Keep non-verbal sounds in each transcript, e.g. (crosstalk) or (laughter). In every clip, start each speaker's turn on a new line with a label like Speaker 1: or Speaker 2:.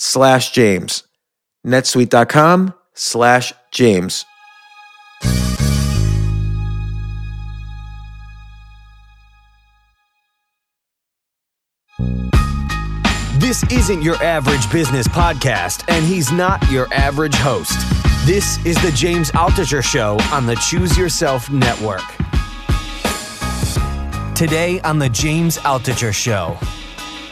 Speaker 1: slash James. netsuite.com slash James.
Speaker 2: This isn't your average business podcast, and he's not your average host. This is the James Altucher Show on the Choose Yourself Network. Today on the James Altucher Show.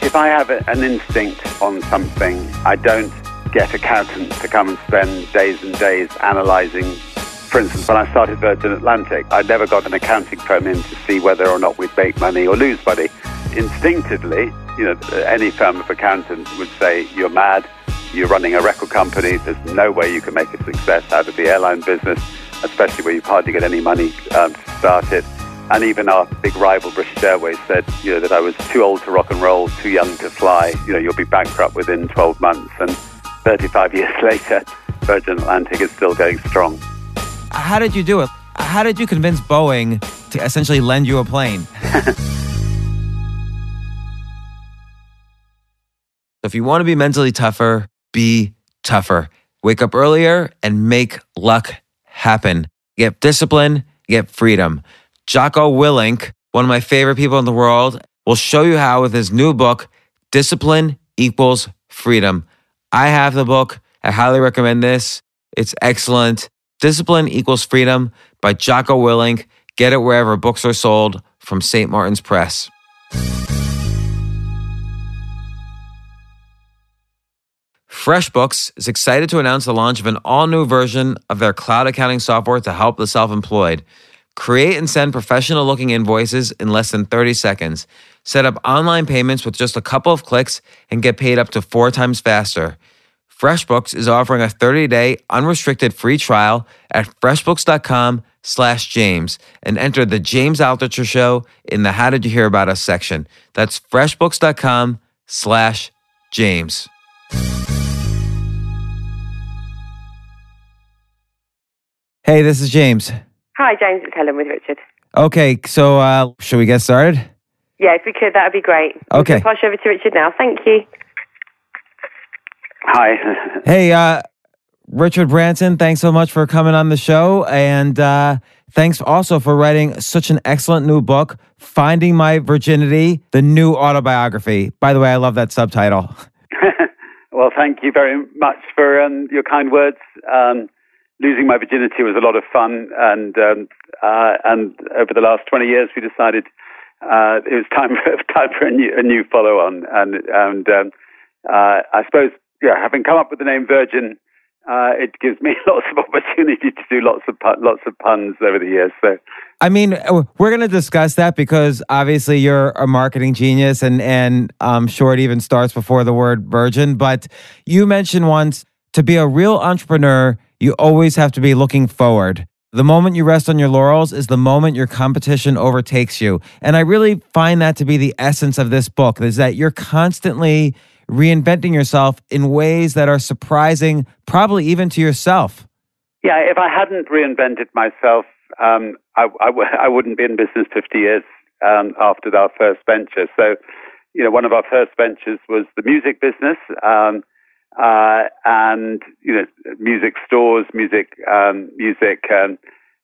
Speaker 3: If I have an instinct on something, I don't get accountants to come and spend days and days analysing. For instance, when I started Virgin Atlantic, I never got an accounting firm in to see whether or not we'd make money or lose money. Instinctively, you know, any firm of accountants would say, you're mad, you're running a record company, there's no way you can make a success out of the airline business, especially where you hardly get any money um, to start it. And even our big rival, British Airways, said, you know, that I was too old to rock and roll, too young to fly. You know, you'll be bankrupt within 12 months. And 35 (laughs) years later, Virgin Atlantic is still going strong.
Speaker 1: How did you do it? How did you convince Boeing to essentially lend you a plane? (laughs) if you want to be mentally tougher, be tougher. Wake up earlier and make luck happen. Get discipline, get freedom. Jocko Willink, one of my favorite people in the world, will show you how with his new book, Discipline Equals Freedom. I have the book. I highly recommend this. It's excellent. Discipline Equals Freedom by Jocko Willink. Get it wherever books are sold from St. Martin's Press. FreshBooks is excited to announce the launch of an all new version of their cloud accounting software to help the self employed. Create and send professional looking invoices in less than 30 seconds. Set up online payments with just a couple of clicks and get paid up to four times faster. FreshBooks is offering a 30-day unrestricted free trial at freshbooks.com slash James and enter the James Altucher Show in the How Did You Hear About Us section. That's freshbooks.com slash James. Hey, this is James.
Speaker 4: Hi, James. It's Helen with Richard.
Speaker 1: Okay, so uh, should we get started?
Speaker 4: Yeah, if we could, that would be great.
Speaker 1: Okay.
Speaker 4: I'll pass you over to Richard now. Thank you.
Speaker 3: Hi. (laughs)
Speaker 1: Hey, uh, Richard Branson, thanks so much for coming on the show. And uh, thanks also for writing such an excellent new book, Finding My Virginity, the new autobiography. By the way, I love that subtitle. (laughs)
Speaker 3: well, thank you very much for um, your kind words. Um, losing my virginity was a lot of fun, and um, uh, and over the last 20 years, we decided uh, it was time (laughs) for, time for a new, a new follow on. And, and um, uh, I suppose, yeah, having come up with the name Virgin, uh, it gives me (laughs) lots of opportunity to do lots of lots of puns over the years. So,
Speaker 1: I mean, we're going to discuss that because obviously you're a marketing genius, and and sure it even starts before the word virgin. But you mentioned once to be a real entrepreneur, you always have to be looking forward. The moment you rest on your laurels is the moment your competition overtakes you. And I really find that to be the essence of this book is that you're constantly reinventing yourself in ways that are surprising, probably even to yourself.
Speaker 3: Yeah, if I hadn't reinvented myself, um, I, I w- I wouldn't be in business 50 years um, after our first venture. So, you know, one of our first ventures was the music business. Um, uh, and you know music stores, music, um, music um,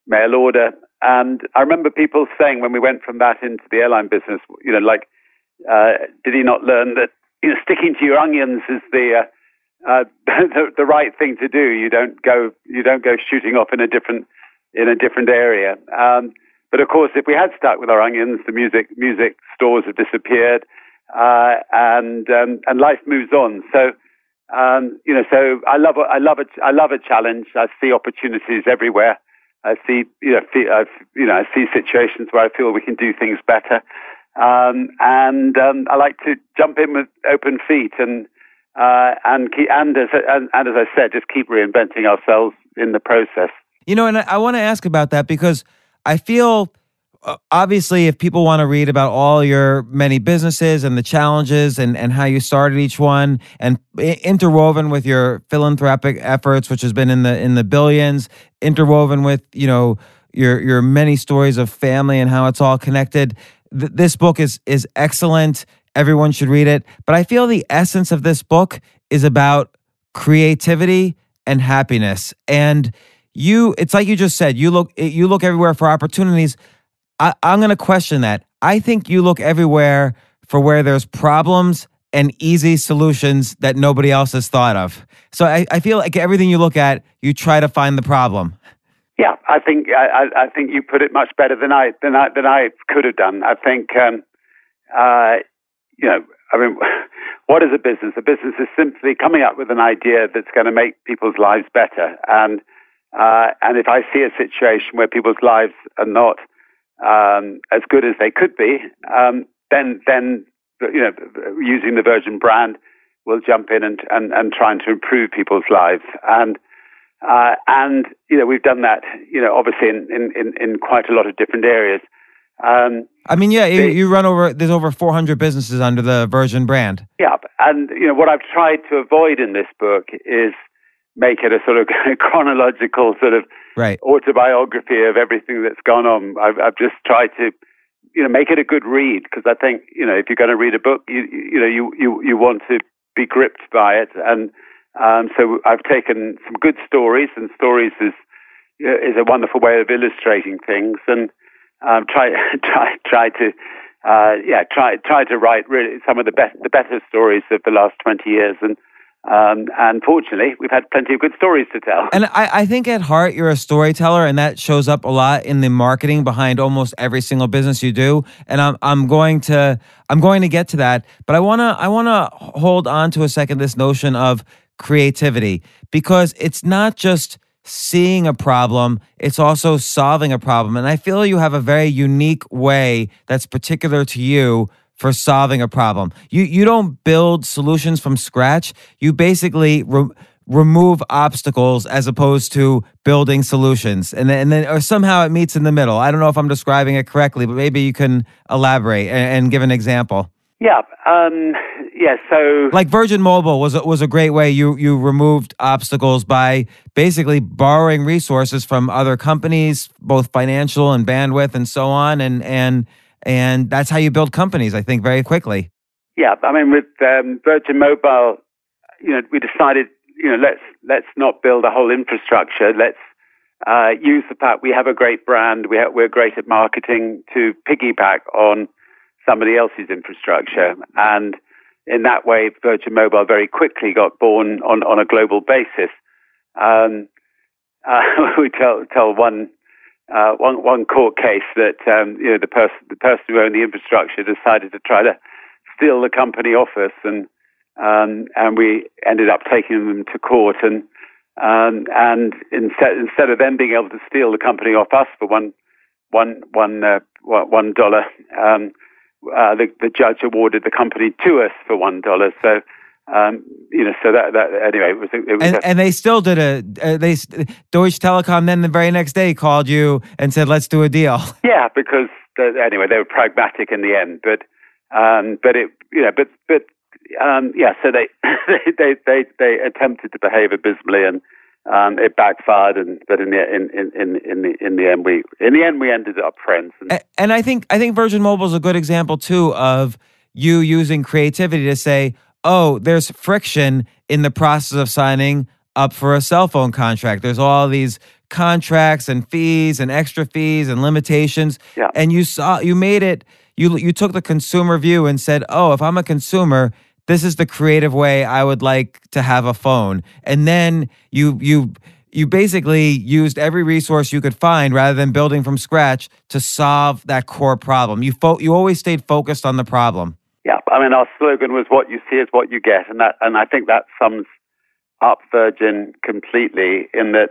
Speaker 3: mail order. And I remember people saying when we went from that into the airline business, you know, like, uh, did he not learn that you know sticking to your onions is the uh, uh (laughs) the, the right thing to do? You don't go you don't go shooting off in a different in a different area. Um, but of course, if we had stuck with our onions, the music music stores have disappeared, uh, and um, and life moves on. So um, you know, so I love I love a, I love a challenge. I see opportunities everywhere. I see, you know, feel, I, you know, I see situations where I feel we can do things better, um, and um, I like to jump in with open feet and uh, and keep, and as and, and as I said, just keep reinventing ourselves in the process.
Speaker 1: You know, and I, I want to ask about that because I feel Uh, obviously, if people want to read about all your many businesses and the challenges and, and how you started each one, and interwoven with your philanthropic efforts, which has been in the in the billions, interwoven with you know your your many stories of family and how it's all connected. Th- this book is is excellent. Everyone should read it. But I feel the essence of this book is about creativity and happiness. And you, it's like you just said, you look you look everywhere for opportunities I, I'm going to question that. I think you look everywhere for where there's problems and easy solutions that nobody else has thought of. So I, I feel like everything you look at, you try to find the problem.
Speaker 3: Yeah, I think I, I think you put it much better than I than I than I could have done. I think um, uh, you know, I mean, (laughs) what is a business? A business is simply coming up with an idea that's going to make people's lives better. And uh, and if I see a situation where people's lives are not um, as good as they could be, um, then then you know using the Virgin brand will jump in and, and, and trying to improve people's lives and uh, and you know we've done that you know obviously in, in, in quite a lot of different areas.
Speaker 1: Um, I mean, yeah, you, you, run over. There's over 400 businesses under the Virgin brand.
Speaker 3: Yeah, and you know what I've tried to avoid in this book is make it a sort of (laughs) chronological sort of
Speaker 1: right.
Speaker 3: autobiography of everything that's gone on. I've, I've just tried to, you know, make it a good read because I think, you know, if you're going to read a book, you, you know, you, you, you want to be gripped by it. And um, so I've taken some good stories, and stories is is a wonderful way of illustrating things, and um, try (laughs) try try to. Uh, yeah, try try to write really some of the best the better stories of the last twenty years, and um, and fortunately, we've had plenty of good stories to tell.
Speaker 1: And I, I, think at heart, you're a storyteller, and that shows up a lot in the marketing behind almost every single business you do. And I'm, I'm going to I'm going to get to that, but I wanna I wanna hold on to a second this notion of creativity because it's not just seeing a problem, it's also solving a problem. And I feel you have a very unique way that's particular to you for solving a problem. You you don't build solutions from scratch. You basically re- remove obstacles as opposed to building solutions. And then, and then or somehow it meets in the middle. I don't know if I'm describing it correctly, but maybe you can elaborate and, and give an example.
Speaker 3: Yeah. Um, yeah. So,
Speaker 1: like Virgin Mobile was was a great way. You you removed obstacles by basically borrowing resources from other companies, both financial and bandwidth, and so on, and and and that's how you build companies, I think, very quickly.
Speaker 3: Yeah, I mean, with um, Virgin Mobile, you know, we decided you know, let's let's not build a whole infrastructure. Let's uh, use the fact we have a great brand, we have, we're great at marketing to piggyback on somebody else's infrastructure. And in that way, Virgin Mobile very quickly got born on, on a global basis. Um, uh, (laughs) we tell, tell one, uh, one, one court case that um, you know the person the person who owned the infrastructure decided to try to steal the company office, and um, and we ended up taking them to court and um, and instead, instead of them being able to steal the company off us for one, one, one, uh, one dollar, um, uh, the, the judge awarded the company to us for one dollar. So, um, you know, so that, that anyway, it was. It was
Speaker 1: and, and they still did a. Uh, they Deutsche Telekom then the very next day called you and said, "Let's do a deal." (laughs)
Speaker 3: Yeah, because the, anyway, they were pragmatic in the end, but um, but it, you know, but but um, yeah, so (laughs) they, they they they attempted to behave abysmally, and um, it backfired. And but in the in, in, in, in the in the end, we in the end we ended up friends.
Speaker 1: And, and I think I think Virgin Mobile is a good example too of you using creativity to say, oh, there's friction in the process of signing up for a cell phone contract. There's all these contracts and fees and extra fees and limitations.
Speaker 3: Yeah.
Speaker 1: And you saw you made it you you took the consumer view and said, "Oh, if I'm a consumer, this is the creative way I would like to have a phone. And then you you you basically used every resource you could find rather than building from scratch to solve that core problem. You fo- you always stayed focused on the problem.
Speaker 3: Yeah, I mean our slogan was "What you see is what you get," and that and I think that sums up Virgin completely in that.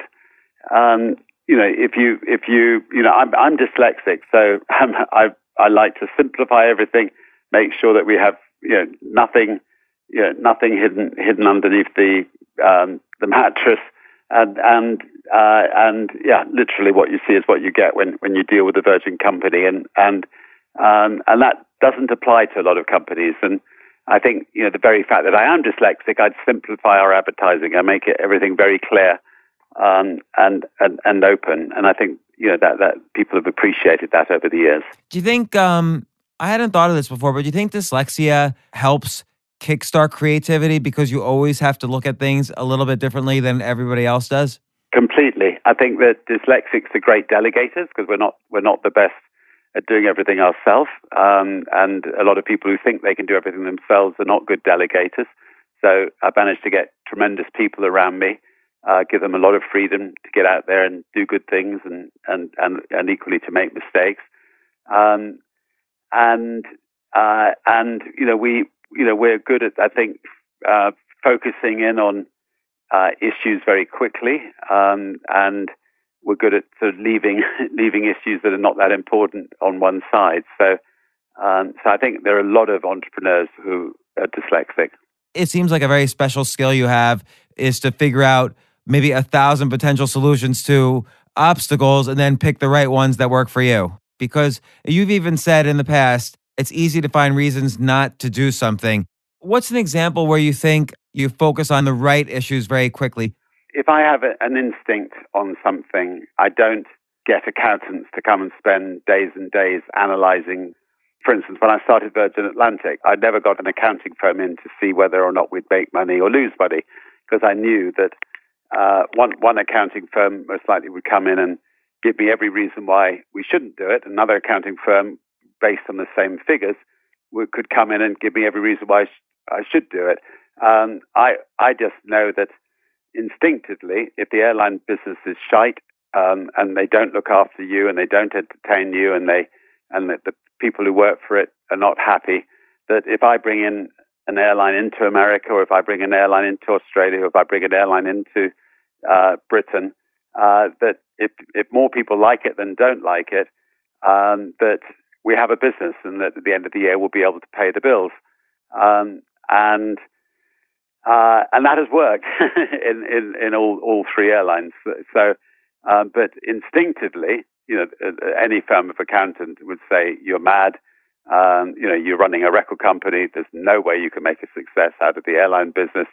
Speaker 3: Um, you know, if you if you you know, I'm I'm dyslexic, so (laughs) um, I I like to simplify everything, make sure that we have you know nothing you know nothing hidden hidden underneath the um, the mattress and and uh, and yeah literally what you see is what you get when when you deal with a Virgin company and and um, and that doesn't apply to a lot of companies and I think you know the very fact that I am dyslexic I'd simplify our advertising I make it everything very clear um, and, and and open and I think you know that that people have appreciated that over the years.
Speaker 1: Do you think um, I hadn't thought of this before, but do you think dyslexia helps kickstart creativity because you always have to look at things a little bit differently than everybody else does?
Speaker 3: Completely. I think that dyslexics are great delegators because we're not we're not the best at doing everything ourselves, um, and a lot of people who think they can do everything themselves are not good delegators. So I managed to get tremendous people around me, uh, give them a lot of freedom to get out there and do good things, and and and, and equally to make mistakes. Um, and uh, and you know we you know we're good at I think uh, focusing in on uh, issues very quickly, um, and we're good at sort of leaving (laughs) leaving issues that are not that important on one side. So um, so I think there are a lot of entrepreneurs who are dyslexic.
Speaker 1: It seems like a very special skill you have is to figure out maybe a thousand potential solutions to obstacles and then pick the right ones that work for you because you've even said in the past it's easy to find reasons not to do something. What's an example where you think you focus on the right issues very quickly?
Speaker 3: If I have an instinct on something, I don't get accountants to come and spend days and days analyzing. For instance, when I started Virgin Atlantic, I never got an accounting firm in to see whether or not we'd make money or lose money because I knew that uh, one, one accounting firm most likely would come in and give me every reason why we shouldn't do it. Another accounting firm, based on the same figures, would, could come in and give me every reason why I, sh- I should do it. Um, I I just know that instinctively, if the airline business is shite um, and they don't look after you and they don't entertain you and they and that the people who work for it are not happy, that if I bring in an airline into America or if I bring an airline into Australia or if I bring an airline into uh, Britain, uh, that if, if more people like it than don't like it, um, that we have a business and that at the end of the year we'll be able to pay the bills. Um, and uh, and that has worked (laughs) in, in, in all, all three airlines. So, um, but instinctively, you know, any firm of accountant would say you're mad. Um, you know, you're running a record company. There's no way you can make a success out of the airline business,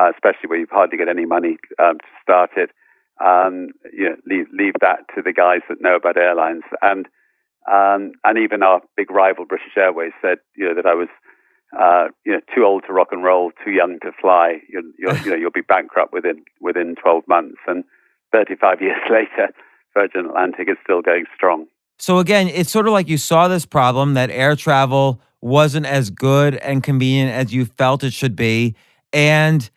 Speaker 3: uh, especially where you've hardly got any money um, to start it um, you know, leave, leave that to the guys that know about airlines. And um, and even our big rival British Airways said, you know, that I was uh, you know, too old to rock and roll, too young to fly. You're, you're, (laughs) you know, you'll be bankrupt within within 12 months. And 35 (laughs) years later, Virgin Atlantic is still going strong.
Speaker 1: So again, it's sort of like you saw this problem that air travel wasn't as good and convenient as you felt it should be, and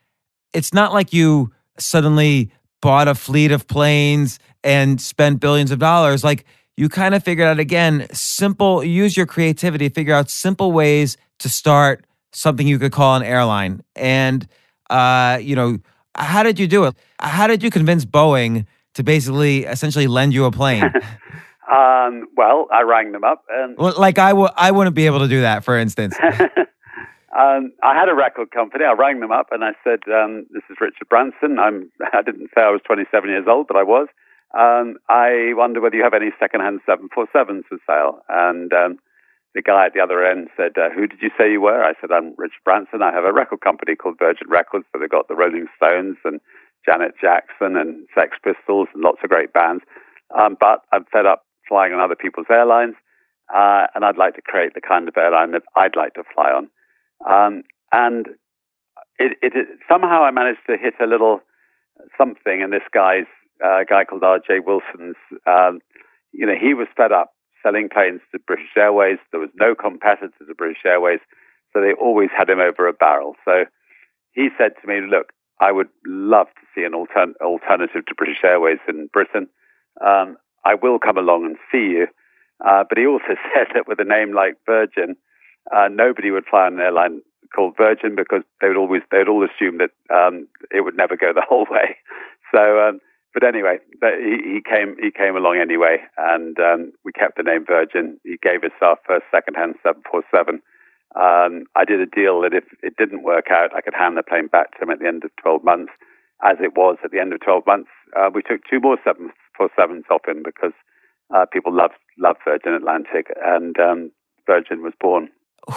Speaker 1: it's not like you suddenly bought a fleet of planes and spent billions of dollars. Like you kind of figured out again, simple, use your creativity, figure out simple ways to start something you could call an airline. And, uh, you know, how did you do it? How did you convince Boeing to basically essentially lend you a plane? (laughs)
Speaker 3: um, well, I rang them up. And
Speaker 1: well, like I w- I wouldn't be able to do that, for instance. (laughs)
Speaker 3: um, I had a record company. I rang them up and I said, um, "This is Richard Branson. I'm. I didn't say I was 27 years old, but I was. Um, I wonder whether you have any second-hand 747s for sale." And um, the guy at the other end said, uh, Who did you say you were? I said, I'm Richard Branson. I have a record company called Virgin Records, but they've got the Rolling Stones and Janet Jackson and Sex Pistols and lots of great bands. Um, but I'm fed up flying on other people's airlines, uh, and I'd like to create the kind of airline that I'd like to fly on. Um, and it, it, it, somehow I managed to hit a little something in this guy's uh, guy called R.J. Wilson's. Um, you know, he was fed up selling planes to British Airways. There was no competitor to British Airways, so they always had him over a barrel. So he said to me, Look, I would love to see an altern- alternative to British Airways in Britain. Um, I will come along and see you. Uh, but he also (laughs) said that with a name like Virgin, uh, nobody would fly on an airline called Virgin because they would always they would all assume that um, it would never go the (laughs) whole way. So um, but anyway, he, he, came he came along anyway, and um, we kept the name Virgin. He gave us our first second-hand 747. Um, I did a deal that if it didn't work out, I could hand the plane back to him at the end of 12 months. As it was at the end of 12 months, uh, we took two more 747s off him because uh, people loved loved Virgin Atlantic, and um, Virgin was born.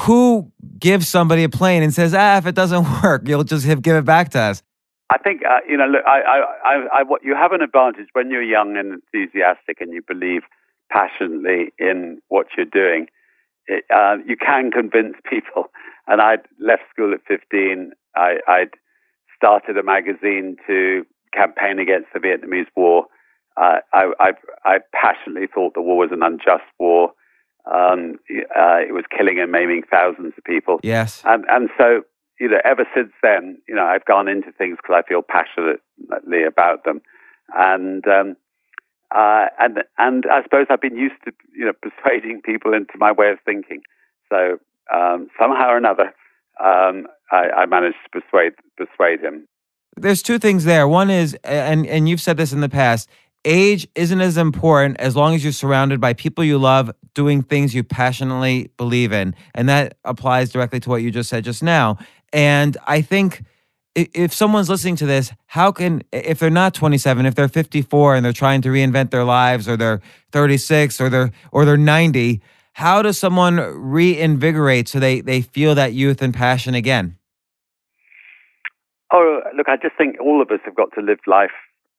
Speaker 1: Who gives somebody a plane and says, "Ah, if it doesn't (laughs) work, you'll just give it back to us"?
Speaker 3: I think uh, you know. Look, I, I, I, I, you have an advantage when you're young and enthusiastic, and you believe passionately in what you're doing. It, uh, you can convince (laughs) people. And I'd left school at 15. I, I'd started a magazine to campaign against the Vietnamese War. Uh, I, I, I passionately thought the war was an unjust war. Um, uh, it was killing and maiming thousands of people.
Speaker 1: Yes.
Speaker 3: And and so you know, ever since then, you know, I've gone into things because I feel passionately about them, and um, uh, and and I suppose I've been used to you know (laughs) persuading people into my way of thinking. So um, somehow or another, um, I, I managed to persuade persuade him.
Speaker 1: There's two things there. One is, and and you've said this in the past. Age isn't as important as long as you're surrounded by people you love doing things you passionately believe in. And that applies directly to what you just said just now. And I think if someone's listening to this, how can, if they're not 27, if they're 54 and they're trying to reinvent their lives or they're 36 or they're, or they're 90, how does someone reinvigorate so they, they feel that youth and passion again?
Speaker 3: Oh, look, I just think all of us have got to live life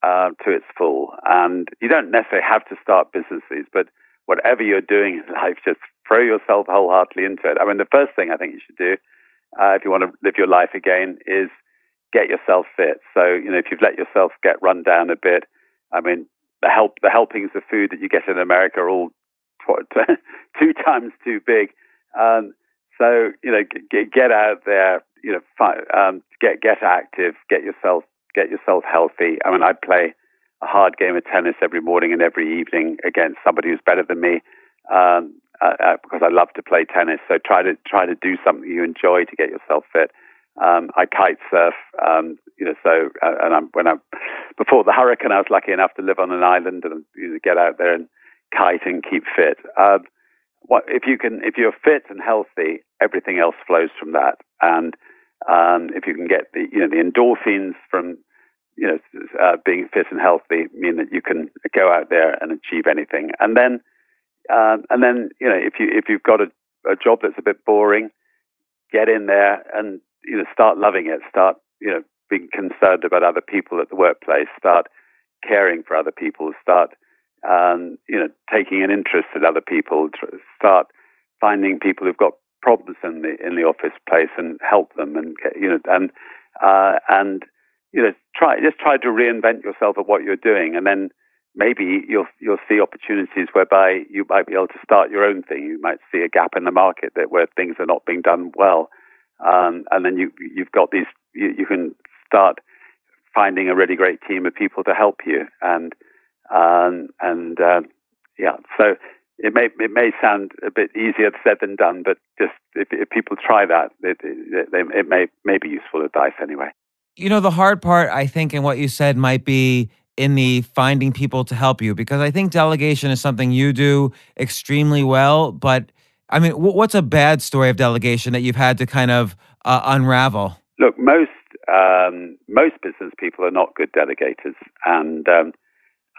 Speaker 3: uh, to its full. And you don't necessarily have to start businesses, but whatever you're doing in life, just throw yourself wholeheartedly into it. I mean, the first thing I think you should do uh, if you want to live your life again, is get yourself fit. So, you know, if you've let yourself get run down a bit, I mean, the help the helpings of food that you get in America are all (laughs) two times too big. Um, so, you know, get, get out there, you know, fi- um, get get active, get yourself get yourself healthy. I mean, I play a hard game of tennis every morning and every evening against somebody who's better than me. Um, uh, uh, because I love to play tennis. So try to try to do something you enjoy to get yourself fit. Um, I kite surf, um, you know. So uh, and I'm, when I before the hurricane, I was lucky enough to live on an island and you know, get out there and kite and keep fit. Um, what, if you can, if you're fit and healthy, everything else flows from that. And um, if you can get the you know the endorphins from you know uh, being fit and healthy, mean that you can go out there and achieve anything. And then um, and then, you know, if you if you've got a, a job that's a bit boring, get in there and you know start loving it. Start you know being concerned about other people at the workplace. Start caring for other people. Start um, you know taking an interest in other people. Start finding people who've got problems in the in the office place and help them and you know and uh, and you know try just try to reinvent yourself at what you're doing and then maybe you'll you'll see opportunities whereby you might be able to start your own thing. You might see a gap in the market that where things are not being done well, um, and then you you've got these you, you can start finding a really great team of people to help you and um, and uh, yeah so it may it may sound a bit easier said than done, but just if, if people try that, it, it, it, may may be useful advice anyway.
Speaker 1: You know, the hard part, I think, in what you said might be in the finding people to help you because I think delegation is something you do extremely well. But I mean, what's a bad story of delegation that you've had to kind of uh, unravel?
Speaker 3: Look, most um, most business people are not good delegators, and um,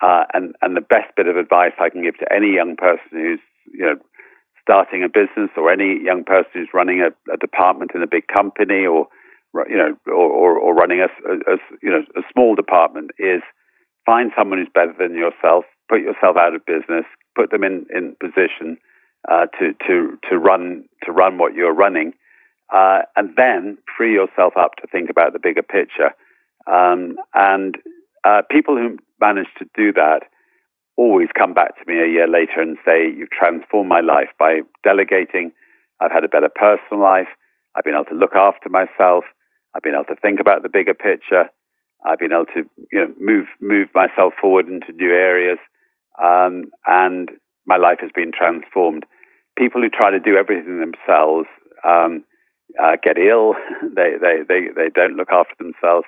Speaker 3: uh, and and the best bit of advice I can give to any young person who's you know starting a business or any young person who's running a, a department in a big company or you know or, or, or running a, a, you know a small department is find someone who's better than yourself, put yourself out of business, put them in in position uh, to to to run to run what you're running, uh, and then free yourself up to think about the bigger picture. Um, and uh, people who manage to do that always come back to me a year later and say, You've transformed my life by delegating. I've had a better personal life. I've been able to look after myself. I've been able to think about the bigger picture. I've been able to you know, move move myself forward into new areas, um, and my life has been transformed. People who try to do everything themselves um, uh, get ill. (laughs) they, they they they don't look after themselves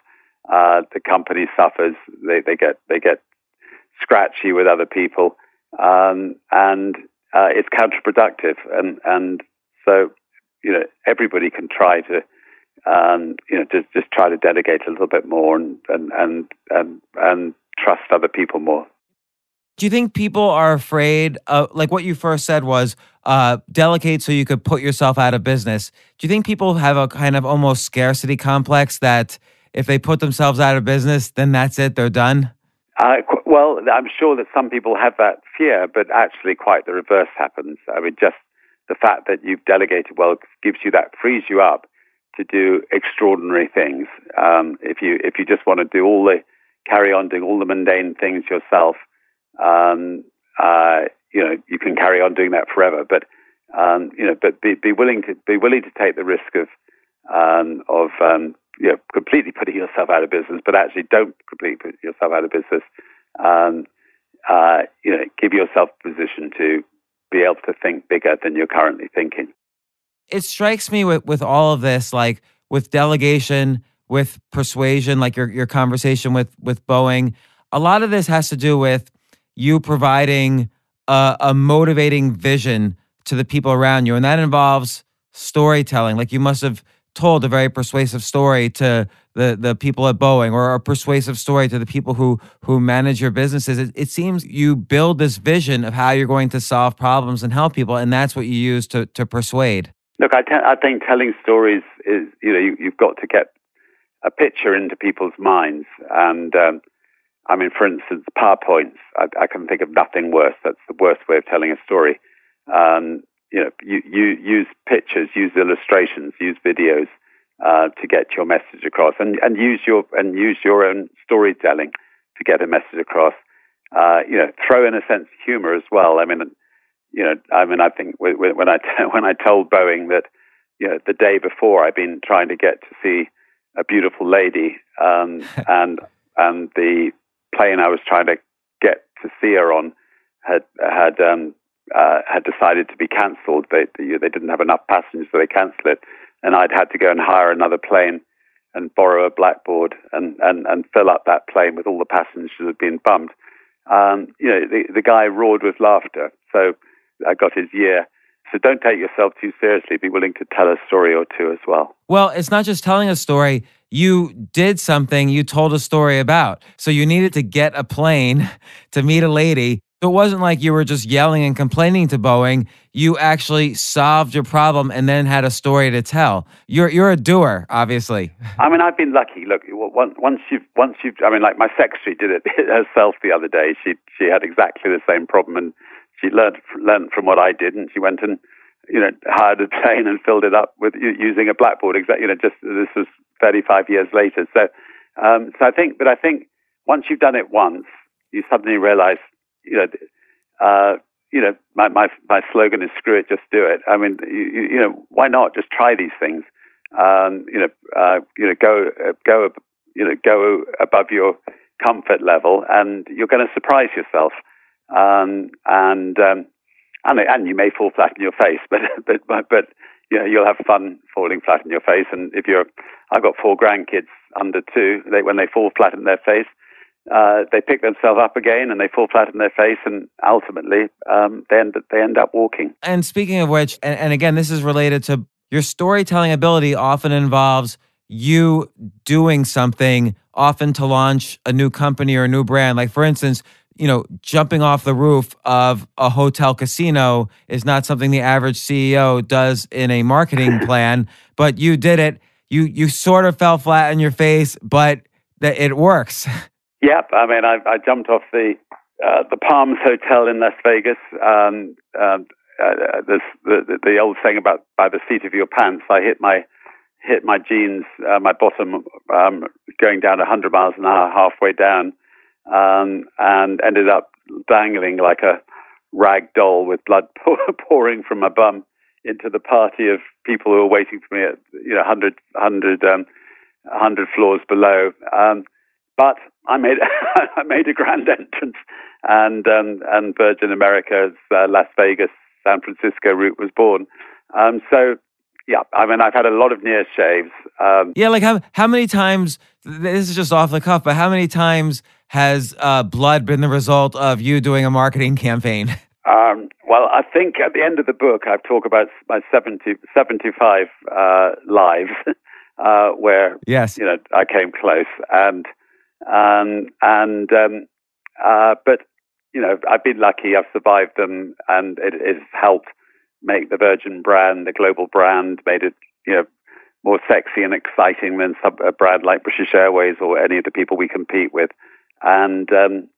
Speaker 3: uh, the company suffers. They, they get they get scratchy with other people, um, and uh, it's counterproductive. And and so you know everybody can try to um, you know just just try to delegate a little bit more and and and and, and trust other people more.
Speaker 1: Do you think people are afraid of, like what you first said was uh, delegate so you could put yourself out of business? Do you think people have a kind of almost scarcity complex that if they put themselves out of business, then that's it, they're done?
Speaker 3: Uh, well, I'm sure that some people have that fear, but actually, quite the reverse happens. I mean, just the fact that you've delegated well gives you that frees you up to do extraordinary things. Um, if you if you just want to do all the carry on doing all the mundane things yourself, um, uh, you know, you can carry on doing that forever. But um, you know, but be, be willing to be willing to take the risk of um, of um, you know, completely putting yourself out of business, but actually don't completely put yourself out of business. Um, uh, you know, give yourself a position to be able to think bigger than you're currently thinking.
Speaker 1: It strikes me with, with all of this, like with delegation, with persuasion, like your, your conversation with, with Boeing, a lot of this has to do with you providing a, a motivating vision to the people around you. And that involves storytelling. Like you must have told a very persuasive story to the the people at Boeing or a persuasive story to the people who who manage your businesses. It, it seems you build this vision of how you're going to solve problems and help people, and that's what you use to to persuade.
Speaker 3: Look, I, te- I think telling stories is you know you, have got to get a picture into people's minds, and um, I mean, for instance, PowerPoints. I, I, can think of nothing worse. That's the worst way of telling a story. Um, you know, you, you use pictures, use illustrations, use videos uh, to get your message across, and, and use your and use your own storytelling to get a message across. Uh, you know, throw in a sense of humor as well. I mean, you know, I mean, I think when I (laughs) when I told Boeing that, you know, the day before I'd been trying to get to see a beautiful lady, um, (laughs) and and the plane I was trying to get to see her on had had um, uh, had decided to be cancelled. They they didn't have enough passengers, so they cancelled it. And I'd had to go and hire another plane and borrow a blackboard and, and, and fill up that plane with all the passengers who had been bumped. Um, you know, the, the guy roared with laughter. So I got his year. So don't take yourself too seriously. Be willing to tell a story or two as well.
Speaker 1: Well, it's not just telling a story. You did something you told a story about. So you needed to get a plane (laughs) to meet a lady it wasn't like you were just yelling and complaining to Boeing. You actually solved your problem and then had a story to tell. You're you're a doer, obviously. (laughs)
Speaker 3: I mean, I've been lucky. Look, once you've once you've, I mean, like my secretary did it (laughs) herself the other day. She she had exactly the same problem, and she learned learned from what I did, and she went and you know, hired a (laughs) plane and filled it up with using a blackboard. Exactly, you know, just this was 35 years later. So, um, so I think, but I think once you've done it once, you suddenly realize, you know, uh, you know, my, my my slogan is "Screw it, just do it." I mean, you, you know, why not just try these things? Um, you know, uh, you know, go go you know go above your comfort level, and you're going to surprise yourself. Um, and um, and and you may fall flat in your face, (laughs) but but but, but you know, you'll have fun falling flat in your face. And if you're, I've got four grandkids under two. They when they fall flat in their face, uh, they pick themselves up again and they fall flat in their face, and ultimately um, they end they end up walking.
Speaker 1: And speaking of which, and, and again, this is related to your storytelling ability. Often involves you doing something, often to launch a new company or a new brand. Like for instance, you know, jumping off the roof of a hotel casino is not something the average CEO does in a marketing (laughs) plan, but you did it. You you sort of fell flat on your face, but that it works. (laughs)
Speaker 3: Yep, I mean, I, I jumped off the uh, the Palms Hotel in Las Vegas. Um, um uh, this, the, the old saying about by the seat of your pants. I hit my hit my jeans, uh, my bottom, um, going down 100 miles an hour halfway down um, and ended up dangling like a rag doll with blood (laughs) pouring from my bum into the party of people who were waiting for me at you know 100 100 um, 100 floors below. Um, but I made (laughs) I made a grand (laughs) entrance, and um, and Virgin America's uh, Las Vegas San Francisco route was born. Um, so yeah, I mean I've had a lot of near shaves.
Speaker 1: Um, yeah, like how how many times? This is just off the cuff, but how many times has uh, blood been the result of you doing a marketing campaign? (laughs)
Speaker 3: Um, well, I think at the end of the book, I've talked about my 70, 75 uh, lives (laughs) uh, where
Speaker 1: yes.
Speaker 3: you know I came close, and um, and um, uh, but you know I've been lucky. I've survived them, and it has helped make the Virgin brand, the global brand, made it you know more sexy and exciting than a brand like British Airways or any of the people we compete with and um,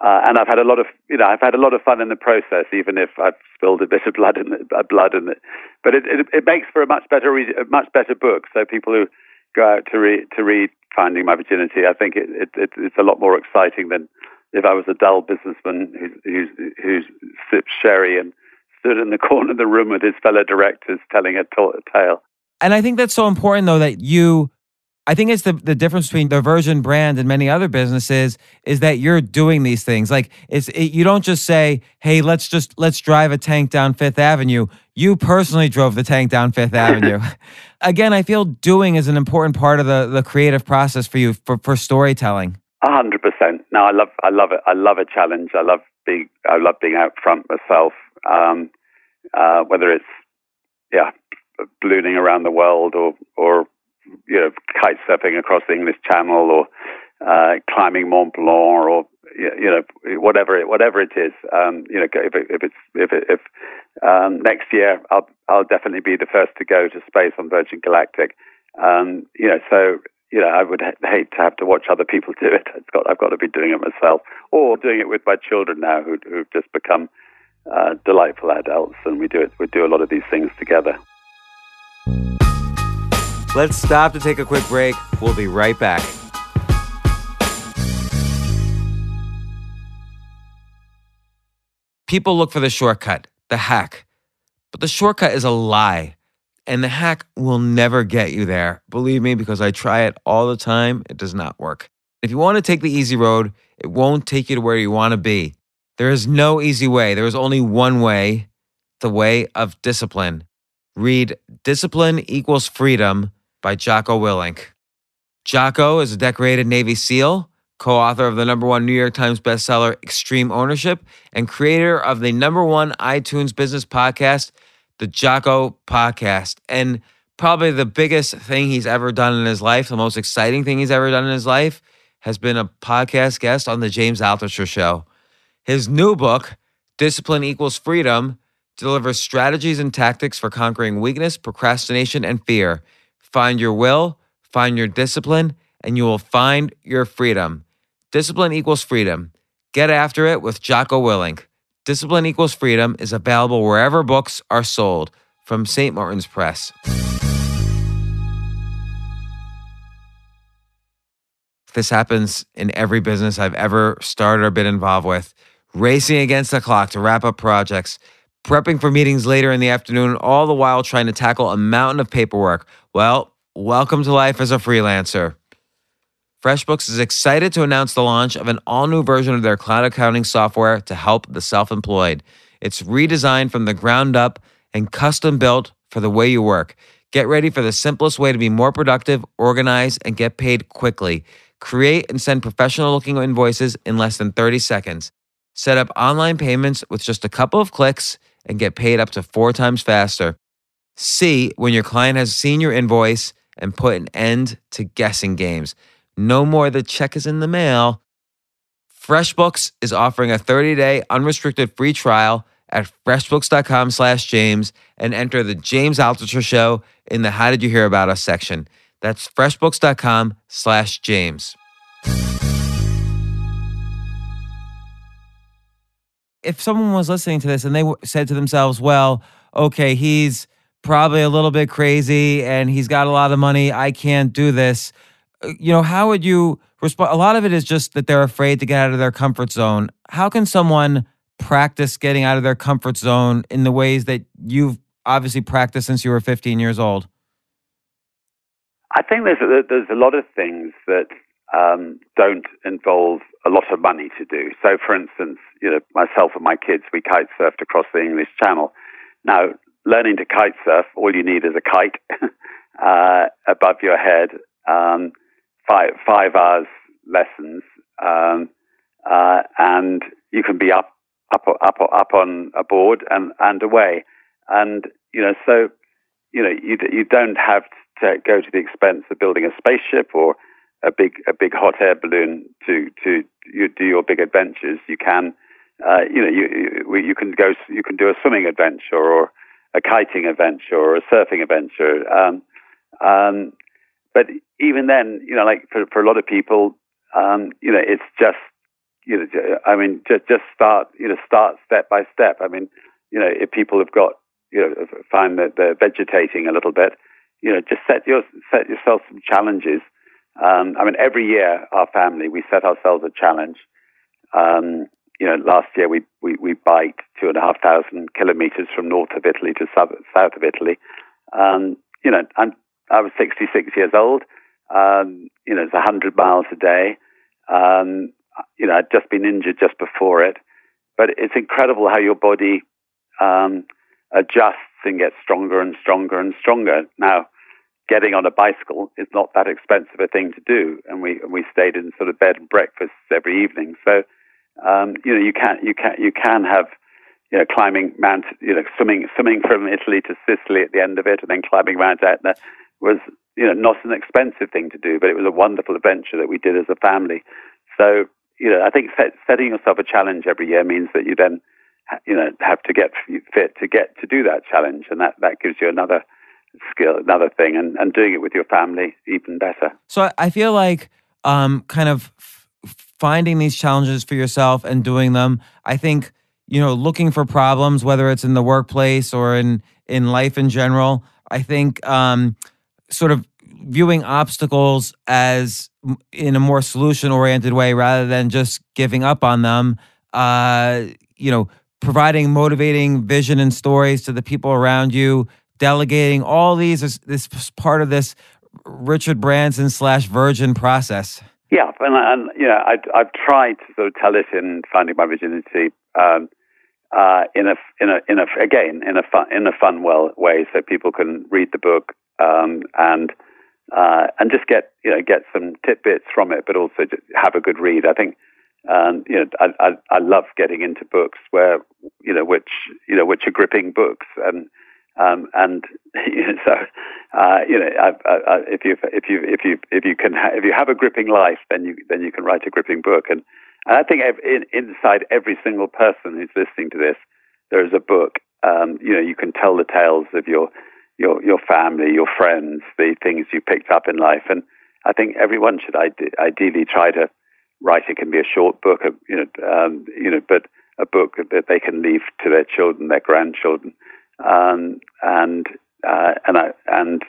Speaker 3: uh, and I've had a lot of you know I've had a lot of fun in the process, even if I've spilled a bit of blood in it, uh, blood in it. But it, it, it makes for a much better read, a much better book. So people who go out to read to read Finding My Virginity, I think it, it, it it's a lot more exciting than if I was a dull businessman who who, who sips sherry and stood in the (laughs) corner of the room with his fellow directors telling a tale.
Speaker 1: And I think that's so important, though, that you I think it's the, the difference between the Virgin brand and many other businesses is that you're doing these things. Like it's it, you don't just say, "Hey, let's just let's drive a tank down Fifth Avenue." You personally drove the tank down Fifth (laughs) Avenue. Again, I feel doing is an important part of the the creative process for you for for storytelling.
Speaker 3: A hundred percent. No, I love I love it. I love a challenge. I love being I love being out front myself. Um, uh, whether it's yeah, ballooning around the world or or you know, kite surfing across the English Channel or uh, climbing Mont Blanc or you know whatever it whatever it is. Um, you know, if, it, if it's if it, if um, next year I'll I'll definitely be the first to go to space on Virgin Galactic. Um, you know, so you know, I would hate to have to watch other people do it. It's got I've got to be doing it myself or doing it with my children now who who've just become uh, delightful adults, and we do it. We do a lot of these things together.
Speaker 1: Let's stop to take a quick break. We'll be right back. People look for the shortcut, the hack. But the shortcut is a lie. And the hack will never get you there. Believe me, because I try it all the time, it does not work. If you want to take the easy road, it won't take you to where you want to be. There is no easy way. There is only one way the way of discipline. Read Discipline Equals Freedom by Jocko Willink. Jocko is a decorated Navy SEAL, co author of the number one New York Times bestseller, Extreme Ownership, and creator of the number one iTunes business podcast, the Jocko Podcast. And probably the biggest thing he's ever done in his life, the most exciting thing he's ever done in his life, has been a podcast guest on the James Altucher Show. His new book, Discipline Equals Freedom, delivers strategies and tactics for conquering weakness, procrastination, and fear. Find your will, find your discipline, and you will find your freedom. Discipline equals freedom. Get after it with Jocko Willink. Discipline Equals Freedom is available wherever books are sold from St. Martin's Press. This happens in every business I've ever started or been involved with. Racing against the clock to wrap up projects, prepping for meetings later in the afternoon, all the while trying to tackle a mountain of paperwork. Well, welcome to life as a freelancer. FreshBooks is excited to announce the launch of an all new version of their cloud accounting software to help the self employed. It's redesigned from the ground up and custom built for the way you work. Get ready for the simplest way to be more productive, organized, and get paid quickly. Create and send professional looking invoices in less than 30 seconds. Set up online payments with just a couple of clicks and get paid up to four times faster. See when your client has seen your invoice and put an end to guessing games. No more the check is in the mail. FreshBooks is offering a 30-day unrestricted free trial at freshbooks.com slash James and enter the James Altucher Show in the How Did You Hear About Us section. That's freshbooks.com slash James. If someone was listening to this and they w- said to themselves, well, okay, he's probably a little bit crazy and he's got a lot of money. I can't do this. Uh, You know, how would you respond? A lot of it is just that they're afraid to get out of their comfort zone. How can someone practice getting out of their comfort zone in the ways that you've obviously practiced since you were 15 years old?
Speaker 3: I think there's a, there's a lot of things that um, don't involve a lot of money to do. So, for instance, you know, myself and my kids, we kite surfed across the English Channel. Now, learning to kite surf, all you need is a kite (laughs) uh, above your head, um, five five hours lessons, um, uh, and you can be up up up up on a board and and away. And you know, so you know, you you don't have to go to the expense of building a spaceship or a big a big hot air balloon to to you do your big adventures. You can, uh, you know, you you can go you can do a swimming adventure or a kiting adventure or a surfing adventure. Um, um, but even then, you know, like for for a lot of people, um, you know, it's just you know, I mean, just just start you know start step by step. I mean, you know, if people have got you know find that they're vegetating a little bit, you know, just set your set yourself some challenges. Um, I mean, every year our family we set ourselves a challenge. Um, you know, last year we, we, we biked two and a half thousand kilometers from north of Italy to south, south of Italy. Um, you know, I'm, I was 66 years old. Um, you know, it's 100 miles a day. Um, you know, I'd just been injured just before it. But it's incredible how your body um, adjusts and gets stronger and stronger and stronger. Now, getting on a bicycle is not that expensive a thing to do, and we and we stayed in sort of bed and breakfasts every evening. So, um, you know, you can you can you can have you know climbing Mount, you know, swimming swimming from Italy to Sicily at the end of it, and then climbing Mount Etna was you know not an expensive thing to do, but it was a wonderful adventure that we did as a family. So, you know, I think set, setting yourself a challenge every year means that you then you know have to get fit to get to do that challenge, and that that gives you another skill, another thing, and, and doing it with your family even better.
Speaker 1: So I- feel like um, kind of f- finding these challenges for yourself and doing them. I think you know looking for problems, whether it's in the workplace or in in life in general. I think um, sort of viewing obstacles as in a more solution oriented way rather than just giving up on them. Uh, you know, providing motivating vision and stories to the people around you, delegating all these is this part of this Richard Branson slash Virgin process.
Speaker 3: Yeah, and, and you know, I, I've tried to sort of tell it in Finding My Virginity um, uh, in a in a in a again in a fun in a fun well way, so people can read the book um, and uh, and just get you know get some tidbits from it, but also have a good read. I think um, you know I, I I love getting into books where you know which you know which are gripping books and um, and (laughs) so uh, you know I, I, if you if you if you if you can ha- if you have a gripping life, then you then you can write a gripping book. And, and I think in, inside every single person who's listening to this, there is a book. Um, you know, you can tell the tales of your your your family, your friends, the things you picked up in life, and I think everyone should ide- ideally try to write. It can be a short book, you know, um, you know, but a book that they can leave to their children, their grandchildren, um, and uh, and I and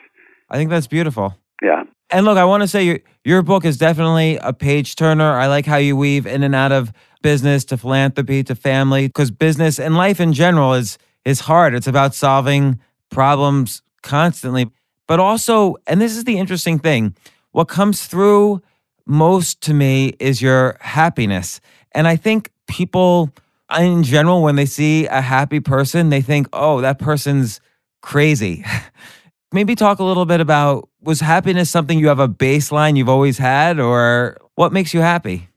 Speaker 1: I think that's beautiful.
Speaker 3: Yeah.
Speaker 1: And look, I want to say your your book is definitely a page turner. I like how you weave in and out of business to philanthropy to family because business and life in general is is hard. It's about solving problems constantly, but also, and this is the interesting thing, what comes through most to me is your happiness. And I think people in general, when they see a happy person, they think, oh, that person's crazy. (laughs) Maybe talk a little bit about was happiness something you have a baseline you've always had, or what makes you happy?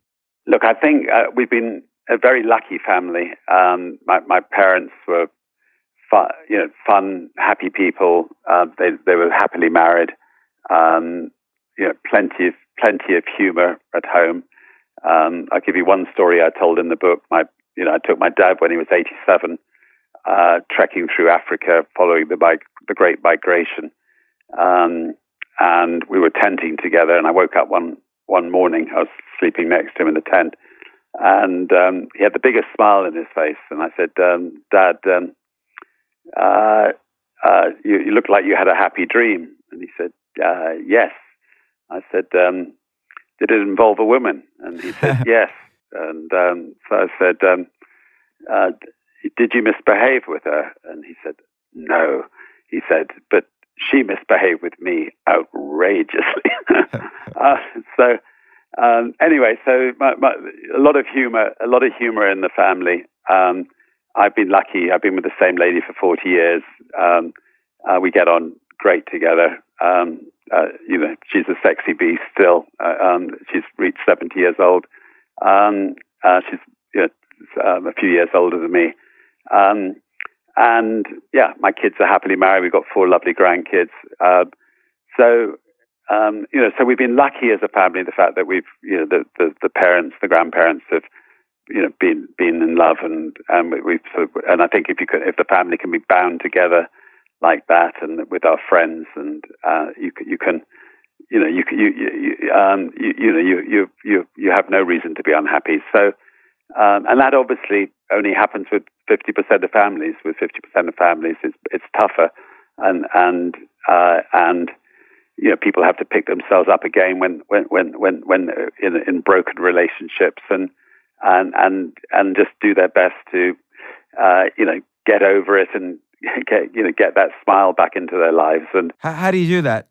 Speaker 3: Look, I think uh, we've been a very lucky family. Um, my, my parents were fun, you know, fun, happy people. Uh, they they were happily married. Um, you know, plenty of plenty of humor at home. Um, I'll give you one story I told in the book. My you know, I took my dad when he was 87, uh, trekking through Africa, following the bike, the Great Migration, um, and we were tenting together. And I woke up one one morning. I was sleeping next to him in the tent, and um, he had the biggest smile in his face. And I said, um, "Dad, um, uh, uh, you, you, look like you had a happy dream." And he said, uh, "Yes." I said, um, "Did it involve a woman?" And he said, (laughs) "Yes." And um, so I said, um, uh, Did you misbehave with her? And he said, No. He said, But she misbehaved with me outrageously. (laughs) (laughs) uh, so, um, anyway, so my, my, a lot of humor, a lot of humor in the family. Um, I've been lucky. I've been with the same lady for 40 years. Um, uh, we get on great together. Um, uh, you know, she's a sexy beast still. Uh, um, she's reached 70 years old. Um, uh, she's you know, um, a few years older than me. Um, and yeah, my kids are happily married. We've got four lovely grandkids. Uh, so, um, you know, so we've been lucky as a family, the fact that we've, you know, the, the, the parents, the grandparents have, you know, been, been in love and, and we've sort of, and I think if you could, if the family can be bound together like that and with our friends and, uh, you can, you can, you know, you you you, um, you, you know, you you you you have no reason to be unhappy. So, um, and that obviously only happens with fifty percent of families. With fifty percent of families, it's it's tougher, and and uh, and you know, people have to pick themselves up again when when when when when in in broken relationships, and and and and just do their best to, uh, you know, get over it and (laughs) get you know get that smile back into their lives. And
Speaker 1: how, how do you do that?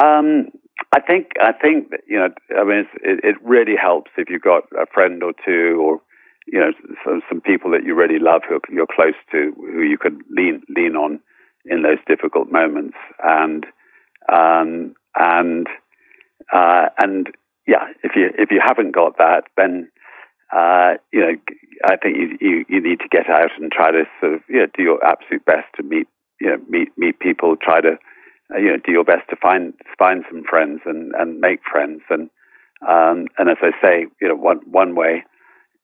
Speaker 3: Um, I think I think you know I mean it, it really helps if you've got a friend or two or you know some, some people that you really love who you're close to who you can lean lean on in those difficult moments. And um, and uh, and yeah if you if you haven't got that then uh, you know I think you, you you need to get out and try to sort of you know, do your absolute best to meet you know meet meet people try to you know, do your best to find find some friends and, and make friends. And um, and as I say, you know, one one way,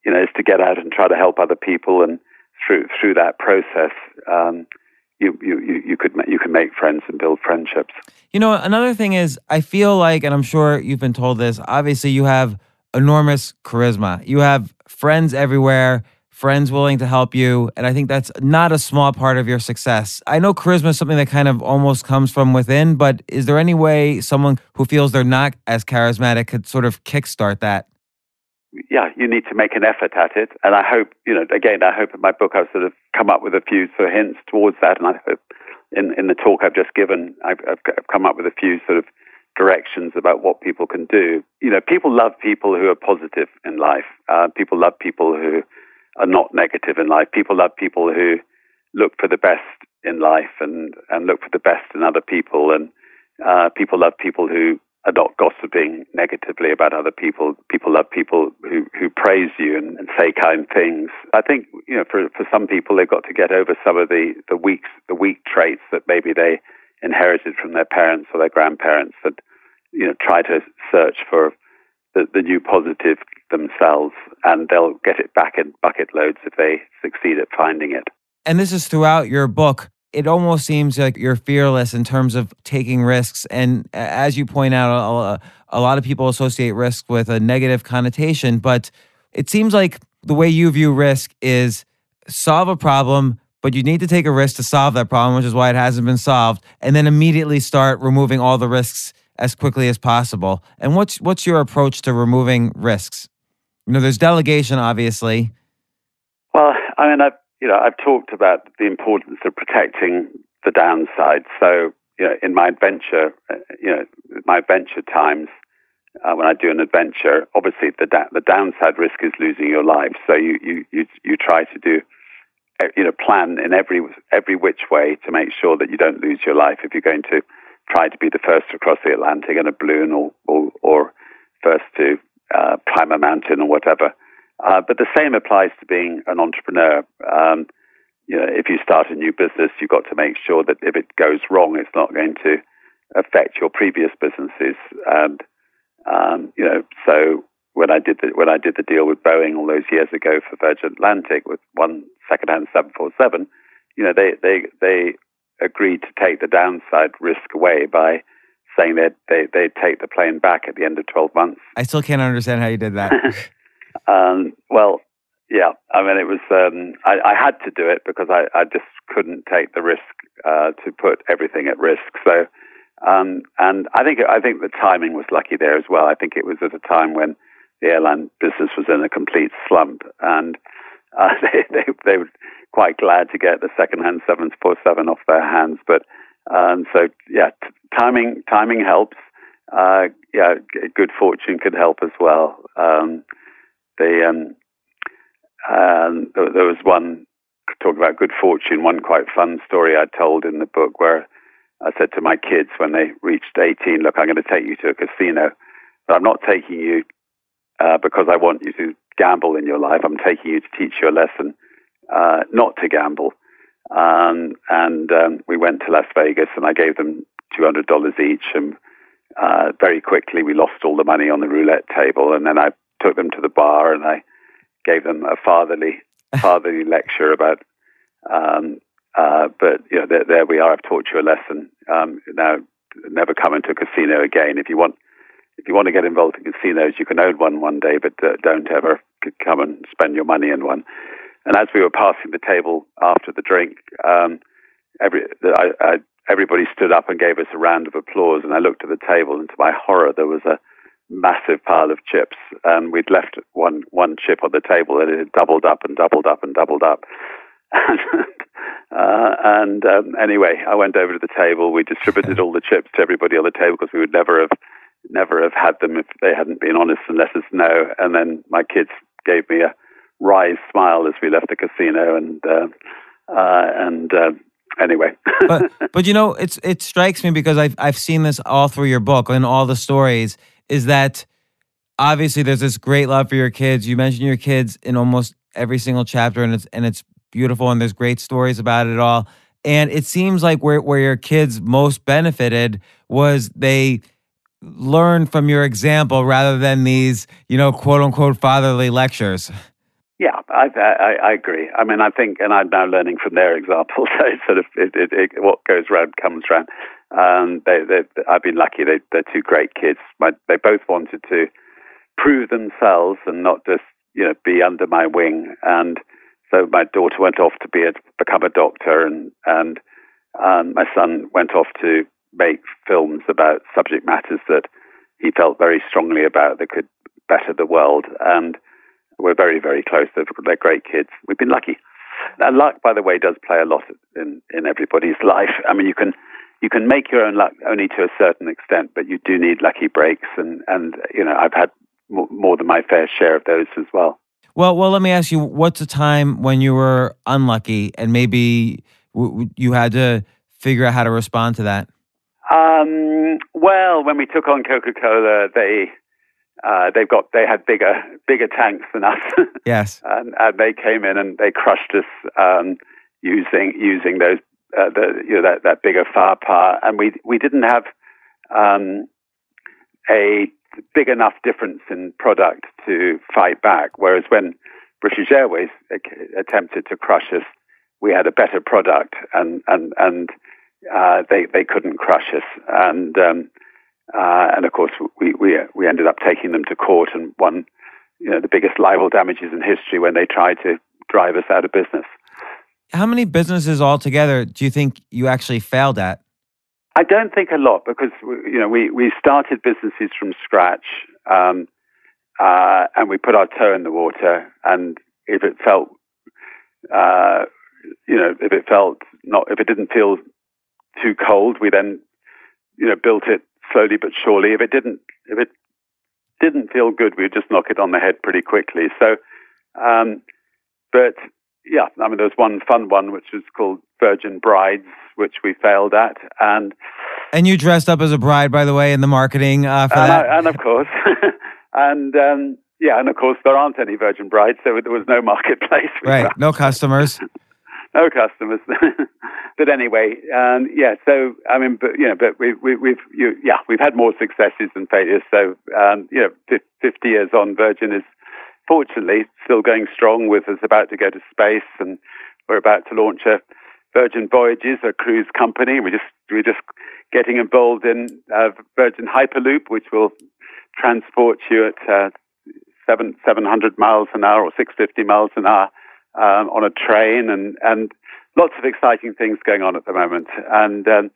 Speaker 3: you know, is to get out and try to help other people. And through through that process, um, you, you you you could you can make friends and build friendships.
Speaker 1: You know, another thing is, I feel like, and I'm sure you've been told this. Obviously, you have enormous charisma. You have friends everywhere friends willing to help you. And I think that's not a small part of your success. I know charisma is something that kind of almost comes from within, but is there any way someone who feels they're not as charismatic could sort of kickstart that?
Speaker 3: Yeah, you need to make an effort at it. And I hope, you know, again, I hope in my book I've sort of come up with a few sort of hints towards that. And I hope in, in the talk I've just given, I've, I've come up with a few sort of directions about what people can do. You know, people love people who are positive in life. Uh, people love people who are not negative in life. People love people who look for the best in life and, and look for the best in other people. And uh, people love people who are not gossiping negatively about other people. People love people who, who praise you and, and say kind things. I think, you know, for, for some people, they've got to get over some of the, the weak, the weak traits that maybe they inherited from their parents or their grandparents and, you know, try to search for the, the new positive themselves, and they'll get it back in bucket loads if they succeed at finding it.
Speaker 1: And this is throughout your book. It almost seems like you're fearless in terms of taking risks. And as you point out, a, a lot of people associate risk with a negative connotation, but it seems like the way you view risk is solve a problem, but you need to take a risk to solve that problem, which is why it hasn't been solved, and then immediately start removing all the risks as quickly as possible. And what's what's your approach to removing risks? You know, there's delegation, obviously.
Speaker 3: Well, I mean, I've you know I've talked about the importance of protecting the downside. So you know, in my adventure, you know, my adventure times, uh, when I do an adventure, obviously the da- the downside risk is losing your life. So you you you, you try to do you know plan in every every which way to make sure that you don't lose your life if you're going to try to be the first to cross the Atlantic in a balloon or or, or first to uh, climb a mountain or whatever. Uh, but the same applies to being an entrepreneur. Um, you know, if you start a new business, you've got to make sure that if it goes wrong, it's not going to affect your previous businesses. And um, you know, so when I did the when I did the deal with Boeing all those years ago for Virgin Atlantic with one second-hand 747, you know, they they they agreed to take the downside risk away by saying that they they take the plane back at the end of 12 months.
Speaker 1: I still can't understand how you did that. (laughs) (laughs)
Speaker 3: um, well, yeah, I mean, it was. Um, I, I, had to do it because I, I just couldn't take the risk uh, to put everything at risk. So, um, and I think I think the timing was lucky there as well. I think it was at a time when the airline business was in a complete slump, and uh, (laughs) they, they they were quite glad to get the second-hand 747 off their hands. But um, so yeah, t- timing timing helps. Uh, yeah, g- good fortune could help as well. Um, the um, and there, there was one talk about good fortune. One quite fun story I told in the book where I said to my kids when they reached 18, "Look, I'm going to take you to a casino, but I'm not taking you uh, because I want you to gamble in your life. I'm taking you to teach you a lesson uh, not to gamble." Um, and um, we went to Las Vegas, and I gave them $200 each, and uh, very quickly we lost all the money on the roulette table, and then I took them to the bar and I gave them a fatherly (laughs) fatherly lecture about. Um, uh, but you know, there, there, we are. I've taught you a lesson. Um, now, never come into a casino again. If you want, if you want to get involved in casinos, you can own one one day, but uh, don't ever come and spend your money in one. And as we were passing the table after the drink, um, every I, I, everybody stood up and gave us a round of applause. And I looked at the table, and to my horror, there was a massive pile of chips, and we'd left one one chip on the table, and it had doubled up and doubled up and doubled up. and, (laughs) uh, and um, anyway, I went over to the table. We distributed (laughs) all the chips to everybody on the table because we would never have never have had them if they hadn't been honest and let us know. And then my kids gave me a wry smile as we left the casino, and uh, uh, and uh, anyway.
Speaker 1: but (laughs) but you know, it's it strikes me because I've I've seen this all through your book and all the stories is that obviously there's this great love for your kids. You mention your kids in almost every single chapter, and it's and it's beautiful, and there's great stories about it all. And it seems like where where your kids most benefited was they learned from your example rather than these, you know, quote unquote fatherly lectures.
Speaker 3: Yeah, I, I, I agree. I mean, I think, and I'm now learning from their example. (laughs) So it's sort of it, it, it, what goes round comes round. Um, they, they, I've been lucky. They, they're two great kids. My, they both wanted to prove themselves and not just you know be under my wing. And so my daughter went off to be a, become a doctor, and and um, my son went off to make films about subject matters that he felt very strongly about that could better the world. And we're very very close. They're, they're great kids. We've been lucky. And luck, by the way, does play a lot in, in everybody's life. I mean, you can you can make your own luck only to a certain extent, but you do need lucky breaks, and and you know I've had more than my fair share of those as well.
Speaker 1: Well, well, let me ask you: What's a time when you were unlucky, and maybe you had to figure out how to respond to that?
Speaker 3: Um, well, when we took on Coca Cola, they uh, they've got they had bigger bigger tanks than us. (laughs)
Speaker 1: yes,
Speaker 3: and, and, they came in and they crushed us um, using using those uh, the you know that, that bigger firepower, and we we didn't have um, a big enough difference in product to fight back. Whereas when British Airways attempted to crush us, we had a better product, and and and uh, they they couldn't crush us, and um, uh, and of course we, we we ended up taking them to court and won you know, the biggest libel damages in history when they tried to drive us out of business.
Speaker 1: How many businesses altogether do you think you actually failed at?
Speaker 3: I don't think a lot because you know we, we started businesses from scratch um, uh, and we put our toe in the water and if it felt uh, you know if it felt not if it didn't feel too cold we then you know built it slowly but surely if it didn't if it didn't feel good we'd just knock it on the head pretty quickly so um, but yeah, I mean, there was one fun one which was called Virgin Brides, which we failed at, and
Speaker 1: and you dressed up as a bride, by the way, in the marketing uh, for
Speaker 3: and,
Speaker 1: that.
Speaker 3: I, and of course, (laughs) and um, yeah, and of course, there aren't any Virgin Brides, so there was no marketplace. (laughs)
Speaker 1: Right, no customers. (laughs)
Speaker 3: no customers. (laughs) but anyway, um, yeah. So I mean, but you know, but we, we, we've you, yeah, we've had more successes than failures. So um, you know, fifty years on, Virgin is fortunately still going strong with us about to go to space and we're about to launch a Virgin Voyages, a cruise company. We're just we're just getting involved in uh, Virgin Hyperloop, which will transport you at uh, seven seven hundred miles an hour or six fifty miles an hour um, on a train, and and lots of exciting things going on at the moment. And um,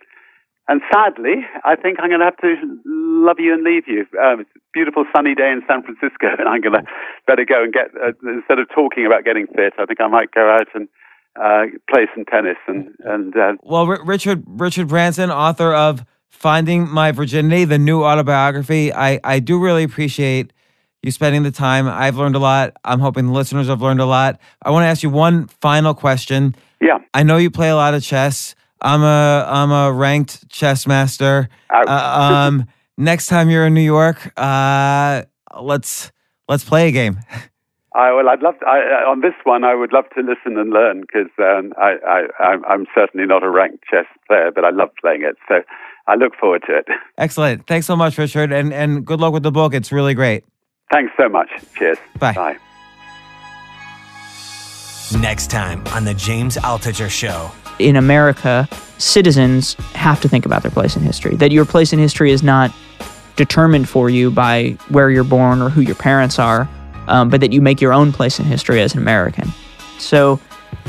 Speaker 3: and sadly, I think I'm going to have to love you and leave you. Um, it's a beautiful sunny day in San Francisco, (laughs) and I'm going to better go and get, uh, instead of talking about getting fit, I think I might go out and uh, play some tennis. And, and uh,
Speaker 1: Well, R- Richard, Richard Branson, author of Finding My Virginity, the new autobiography, I, I do really appreciate you spending the time. I've learned a lot. I'm hoping the listeners have learned a lot. I want to ask you one final question.
Speaker 3: Yeah.
Speaker 1: I know you play a lot of chess. I'm a I'm a ranked chess master. Uh, (laughs) um, next time you're in New York, uh, let's let's play a game. (laughs)
Speaker 3: I well, I'd love to, I, on this one. I would love to listen and learn because um, I, I I'm certainly not a ranked chess player, but I love playing it. So I look forward to it. (laughs)
Speaker 1: Excellent. Thanks so much, Richard, and and good luck with the book. It's really great.
Speaker 3: Thanks so much. Cheers.
Speaker 1: Bye.
Speaker 3: Bye.
Speaker 2: Next time on the James Altucher Show
Speaker 5: in America, citizens have to think about their place in history. That your place in history is not determined for you by where you're born or who your parents are, um, but that you make your own place in history as an American. So,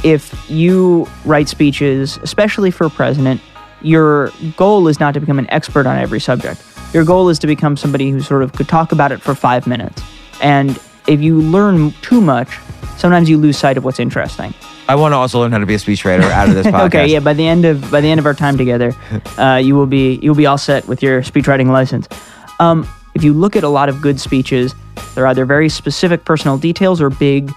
Speaker 5: if you write speeches, especially for a president, your goal is not to become an expert on every subject. Your goal is to become somebody who sort of could talk about it for five minutes. And if you learn too much, sometimes you lose sight of what's interesting.
Speaker 1: I want to also learn how to be a speechwriter out of this (laughs) podcast.
Speaker 5: okay, yeah. By the end of by the end of our time together, (laughs) uh, you will be you'll be all set with your speechwriting license. Um, if you look at a lot of good speeches, they're either very specific personal details or big,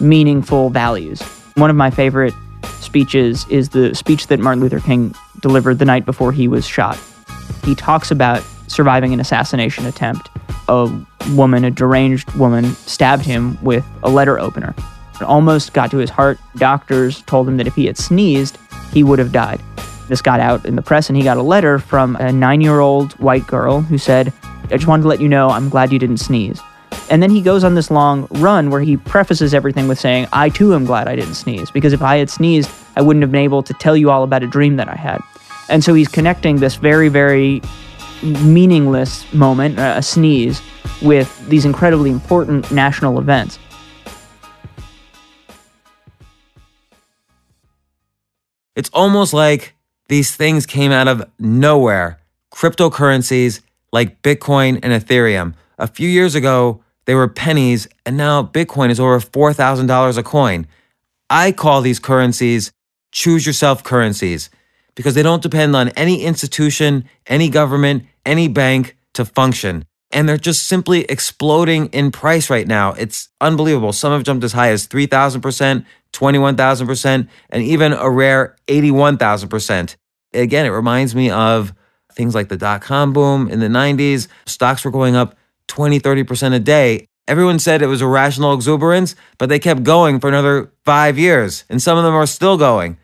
Speaker 5: meaningful values. One of my favorite speeches is the speech that Martin Luther King delivered the night before he was shot. He talks about surviving an assassination attempt. A woman, a deranged woman, stabbed him with a letter opener. It almost got to his heart. Doctors told him that if he had sneezed, he would have died. This got out in the press, and he got a letter from a nine year old white girl who said, I just wanted to let you know I'm glad you didn't sneeze. And then he goes on this long run where he prefaces everything with saying, I too am glad I didn't sneeze, because if I had sneezed, I wouldn't have been able to tell you all about a dream that I had. And so he's connecting this very, very meaningless moment, uh, a sneeze, with these incredibly important national events.
Speaker 1: It's almost like these things came out of nowhere. Cryptocurrencies like Bitcoin and Ethereum. A few years ago, they were pennies, and now Bitcoin is over $4,000 a coin. I call these currencies choose yourself currencies because they don't depend on any institution, any government, any bank to function. And they're just simply exploding in price right now. It's unbelievable. Some have jumped as high as 3,000%, 21,000%, and even a rare 81,000%. Again, it reminds me of things like the dot com boom in the 90s. Stocks were going up 20, 30% a day. Everyone said it was irrational exuberance, but they kept going for another five years, and some of them are still going.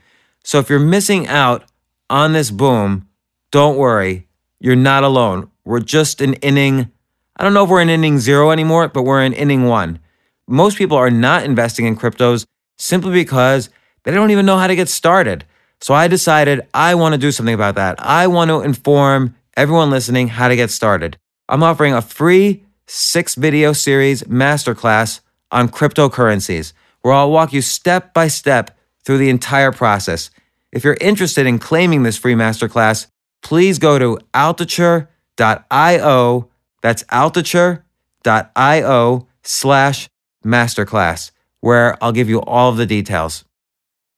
Speaker 1: So if you're missing out on this boom, don't worry. You're not alone. We're just in inning, I don't know if we're in inning zero anymore, but we're in inning one. Most people are not investing in cryptos simply because they don't even know how to get started. So I decided I want to do something about that. I want to inform everyone listening how to get started. I'm offering a free six video series masterclass on cryptocurrencies, where I'll walk you step by step through the entire process. If you're interested in claiming this free masterclass, please go to altucher.io. That's altucher.io slash masterclass, where I'll give you all of the details.